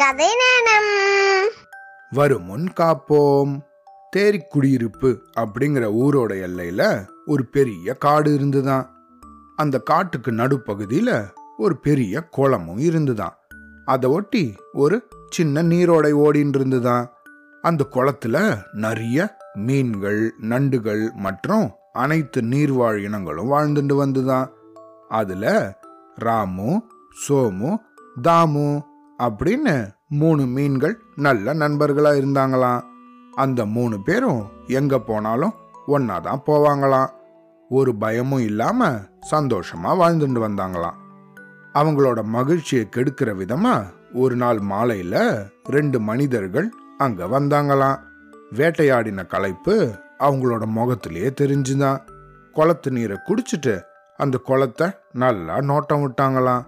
கதை நேரம். வருமுன் காப்போம். தேரிக்குடியிருப்பு அப்படிங்கிற ஊரோட எல்லையில ஒரு பெரிய காடு இருந்துதான். அந்த காட்டுக்கு நடுப்பகுதியில ஒரு பெரிய குளமும் இருந்துதான். அதை ஒட்டி ஒரு சின்ன நீரோடை ஓடின்னு இருந்துதான். அந்த குளத்துல நிறைய மீன்கள் நண்டுகள் மற்றும் அனைத்து நீர்வாழ் இனங்களும் வாழ்ந்துட்டு வந்துதான். அதுல ராமு சோமு தாமு அப்படின்னு மூணு மீன்கள் நல்ல நண்பர்களா இருந்தாங்களாம். அந்த மூணு பேரும் எங்க போனாலும் ஒன்னா தான் போவாங்களாம். ஒரு பயமும் இல்லாம சந்தோஷமா வாழ்ந்துட்டு வந்தாங்களாம். அவங்களோட மகிழ்ச்சியை கெடுக்கிற விதமா ஒரு நாள் மாலையில ரெண்டு மனிதர்கள் அங்க வந்தாங்களாம். வேட்டையாடின களைப்பு அவங்களோட முகத்திலேயே தெரிஞ்சுதான். குளத்து நீரை குடிச்சிட்டு அந்த குளத்தை நல்லா நோட்டம் விட்டாங்களாம்.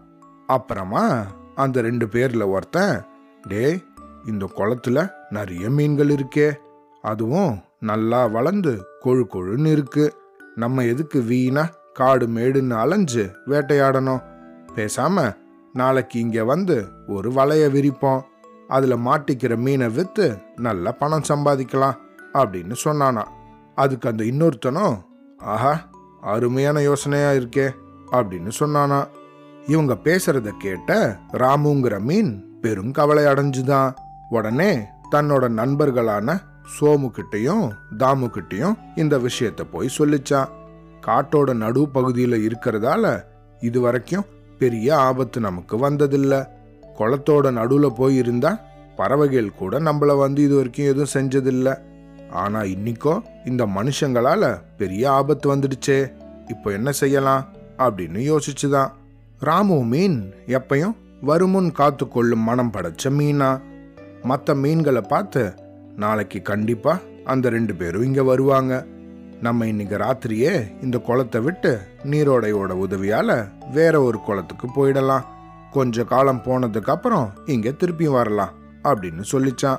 அப்புறமா அந்த ரெண்டு பேரில் ஒருத்தன் டேய் இந்த குளத்துல நிறைய மீன்கள் இருக்கே. அதுவும் நல்லா வளர்ந்து கொழு கொழுன்னு இருக்கு. நம்ம எதுக்கு வீணா காடு மேடுன்னு அலைஞ்சு வேட்டையாடணும்? பேசாம நாளைக்கு இங்க வந்து ஒரு வலைய விரிப்போம். அதுல மாட்டிக்கிற மீனை வித்து நல்ல பணம் சம்பாதிக்கலாம் அப்படின்னு சொன்னானா அதுக்கு அந்த இன்னொருத்தனும் ஆஹா அருமையான யோசனையா இருக்கே அப்படின்னு சொன்னானா இவங்க பேசுறத கேட்ட ராமுங்கிற மீன் பெரும் கவலை அடைஞ்சுதான். உடனே தன்னோட நண்பர்களான சோமு கிட்டையும் தாமு கிட்டையும் இந்த விஷயத்த போய் சொல்லிச்சான். காட்டோட நடு பகுதியில இருக்கிறதால இது வரைக்கும் பெரிய ஆபத்து நமக்கு வந்ததில்ல. குளத்தோட நடுவுல போய் இருந்தா பறவைகள் கூட நம்மள வந்து இது வரைக்கும் எதுவும் செஞ்சதில்ல. ஆனா இன்னிக்கோ இந்த மனுஷங்களால பெரிய ஆபத்து வந்துடுச்சே. இப்போ என்ன செய்யலாம் அப்படின்னு யோசிச்சுதான். ராமு மீன் எப்பையும் வருமுன் காத்து கொள்ளும் மனம் படைச்ச மீனா. மற்ற மீன்களை பார்த்து நாளைக்கு கண்டிப்பா அந்த ரெண்டு பேரும் இங்க வருவாங்க. நம்ம இன்னைக்கு ராத்திரியே இந்த குளத்தை விட்டு நீரோடையோட உதவியால வேற ஒரு குளத்துக்கு போயிடலாம். கொஞ்ச காலம் போனதுக்கு அப்புறம் இங்க திருப்பி வரலாம் அப்படின்னு சொல்லிச்சான்.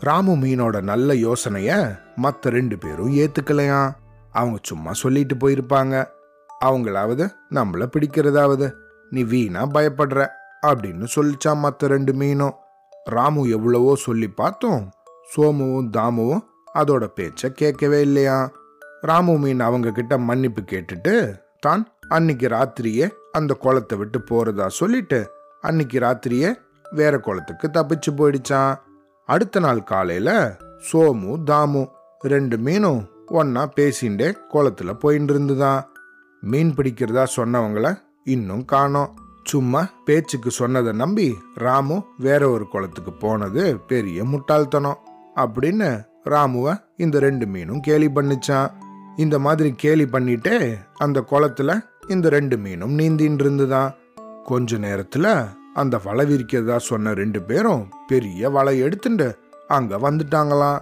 ராமு மீனோட நல்ல யோசனைய மற்ற ரெண்டு பேரும் ஏத்துக்கலையா அவங்க சும்மா சொல்லிட்டு போயிருப்பாங்க. அவங்களாவது நம்மள பிடிக்கிறதாவது. நீ வீணா பயப்படுற அப்படின்னு சொல்லிச்சா மற்ற ரெண்டு மீனும். ராமு எவ்வளவோ சொல்லி பார்த்தோம். சோமுவும் தாமுவும் அதோட பேச்ச கேட்கவே இல்லையா? ராமு மீன் அவங்க கிட்ட மன்னிப்பு கேட்டுட்டு தான் அன்னைக்கு ராத்திரியே அந்த குளத்தை விட்டு போறதா சொல்லிட்டு அன்னைக்கு ராத்திரியே வேற குளத்துக்கு தப்பிச்சு போயிடுச்சான். அடுத்த நாள் காலையில சோமு தாமு ரெண்டு மீனும் ஒன்னா பேசிண்டே குளத்துல போயின்னு இருந்துதான் மீன் பிடிக்கிறதா சொன்னவங்கள இன்னும் காணோம். சும்மா பேச்சுக்கு சொன்னதை நம்பி ராமு வேற ஒரு குளத்துக்கு போனது பெரிய முட்டாள்தனம் அப்படின்னு ராமுவ இந்த ரெண்டு மீனும் கேலி பண்ணிச்சான். இந்த மாதிரி கேலி பண்ணிட்டே அந்த குளத்துல இந்த ரெண்டு மீனும் நீந்தின்னு இருந்துதான். கொஞ்ச நேரத்துல அந்த வலை விரிக்கிறதா சொன்ன ரெண்டு பேரும் பெரிய வலை எடுத்துட்டு அங்க வந்துட்டாங்களாம்.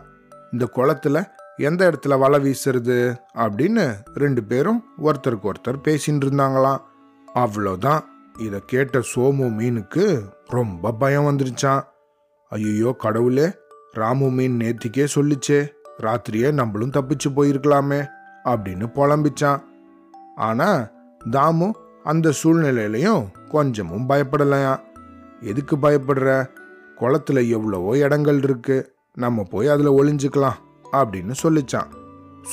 இந்த குளத்துல எந்த இடத்துல வலை வீசுறது அப்படின்னு ரெண்டு பேரும் ஒருத்தருக்கு ஒருத்தர் பேசின்னு இருந்தாங்களாம். அவ்வளோதான். இதை கேட்ட சோமு மீனுக்கு ரொம்ப பயம் வந்துருச்சான் ஐயோ கடவுளே ராமு மீன் நேத்திக்கே சொல்லிச்சே ராத்திரியே நம்மளும் தப்பிச்சு போயிருக்கலாமே அப்படின்னு புலம்பிச்சான். ஆனா தாமு அந்த சூழ்நிலையிலையும் கொஞ்சமும் பயப்படலையா? எதுக்கு பயப்படுற? குளத்துல எவ்வளவோ இடங்கள் இருக்கு நம்ம போய் அதுல ஒளிஞ்சுக்கலாம் அப்படின்னு சொல்லிச்சான்.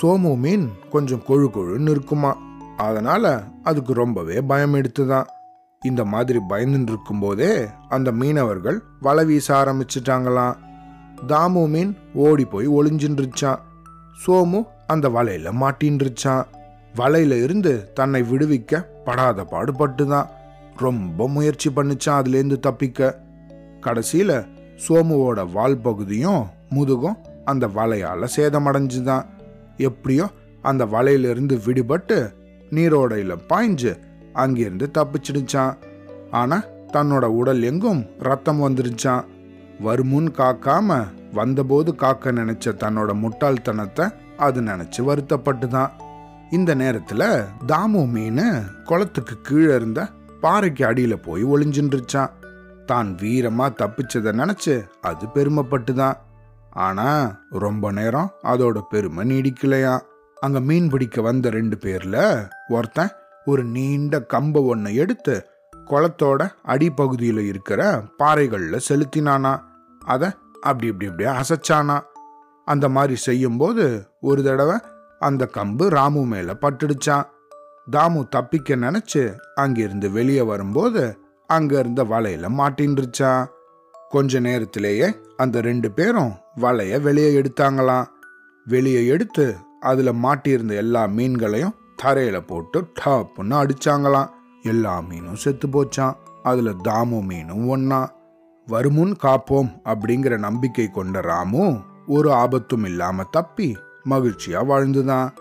சோமு மீன் கொஞ்சம் கொழு கொழுன்னு இருக்குமா? அதனால் அதுக்கு ரொம்பவே பயம் எடுத்துதான். இந்த மாதிரி பயந்துட்டு இருக்கும்போதே அந்த மீனவர்கள் வலை வீச ஆரம்பிச்சிட்டாங்களாம். தாமு மீன் ஓடி போய் ஒளிஞ்சின்றுச்சான். சோமு அந்த வலையில் மாட்டின்றுச்சான். வலையில இருந்து தன்னை விடுவிக்க படாத பாடுபட்டுதான். ரொம்ப முயற்சி பண்ணுச்சான் அதுலேருந்து தப்பிக்க. கடைசியில் சோமுவோட வால் பகுதியும் முதுகும் அந்த வலையால் சேதமடைஞ்சுதான். எப்படியோ அந்த வலையிலிருந்து விடுபட்டு நீரோடையில் பாய்ஞ்சு அங்கிருந்து தப்பிச்சிடுச்சான். ஆனா தன்னோட உடல் எங்கும் ரத்தம் வந்துருச்சான். வருமுன் காக்காம வந்தபோது காக்க நினைச்ச தன்னோட முட்டாள்தனத்தை அது நினைச்சு வருத்தப்பட்டுதான். இந்த நேரத்துல தாமு மீன் குளத்துக்கு கீழே இருந்த பாறைக்கு அடியில போய் ஒளிஞ்சின்றுச்சான். தான் வீரமா தப்பிச்சதை நினைச்சு அது பெருமைப்பட்டுதான். ஆனா ரொம்ப நேரம் அதோட பெருமை நீடிக்கலையா அங்க மீன் பிடிக்க வந்த ரெண்டு பேர்ல ஒருத்தன் ஒரு நீண்ட கம்ப ஒன்னை எடுத்து குளத்தோட அடிப்பகுதியில் இருக்கிற பாறைகளில் செலுத்தினானா. அதை அப்படி இப்படி இப்படியே அசைச்சானா. அந்த மாதிரி செய்யும்போது ஒரு தடவை அந்த கம்பு ராமு மேலே பட்டுடுச்சான். தாமு தப்பிக்க நினைச்சு அங்கிருந்து வெளியே வரும்போது அங்க இருந்த வலையில மாட்டின்றுச்சான். கொஞ்ச நேரத்திலேயே அந்த ரெண்டு பேரும் வலைய வெளியே எடுத்தாங்களாம். வெளியே எடுத்து அதில் மாட்டியிருந்த எல்லா மீன்களையும் தரையில் போட்டு டாப்புன்னு அடிச்சாங்களாம். எல்லா மீனும் செத்து போச்சான் அதில் தாமு மீனும் ஒன்னா வருமுன் காப்போம் அப்படிங்கிற நம்பிக்கை கொண்ட ராமு ஒரு ஆபத்தும் இல்லாம தப்பி மகிழ்ச்சியா வாழ்ந்துதான்.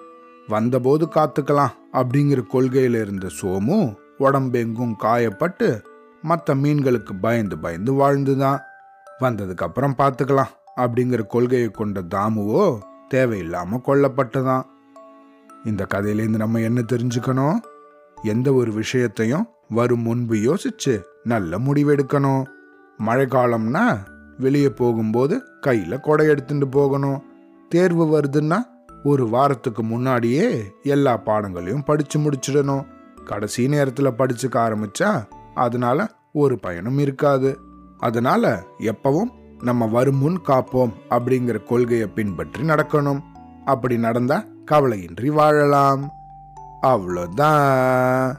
வந்தபோது காத்துக்கலாம் அப்படிங்கிற கொள்கையில இருந்த சோமு உடம்பெங்கும் காயப்பட்டு மற்ற மீன்களுக்கு பயந்து பயந்து வாழ்ந்துதான். வந்ததுக்கு அப்புறம் பார்த்துக்கலாம் அப்படிங்கிற கொள்கையை கொண்ட தாமுவோ தேவையில்லாம கொல்லப்பட்டதான். இந்த கதையிலேருந்து நம்ம என்ன தெரிஞ்சுக்கணும்? எந்த ஒரு விஷயத்தையும் வரும் முன்பு யோசிச்சு நல்ல முடிவெடுக்கணும். மழை காலம்னா வெளியே போகும்போது கையில் கொடை எடுத்துட்டு போகணும். தேர்வு வருதுன்னா ஒரு வாரத்துக்கு முன்னாடியே எல்லா பாடங்களையும் படித்து முடிச்சிடணும். கடைசி நேரத்தில் படிச்சுக்க ஆரம்பிச்சா அதனால ஒரு பயனும் இருக்காது. அதனால எப்பவும் நம்ம வரும் முன் காப்போம் அப்படிங்கிற கொள்கையை பின்பற்றி நடக்கணும். அப்படி நடந்தா கவலையின்றி வாழலாம். அவ்வளோதான்.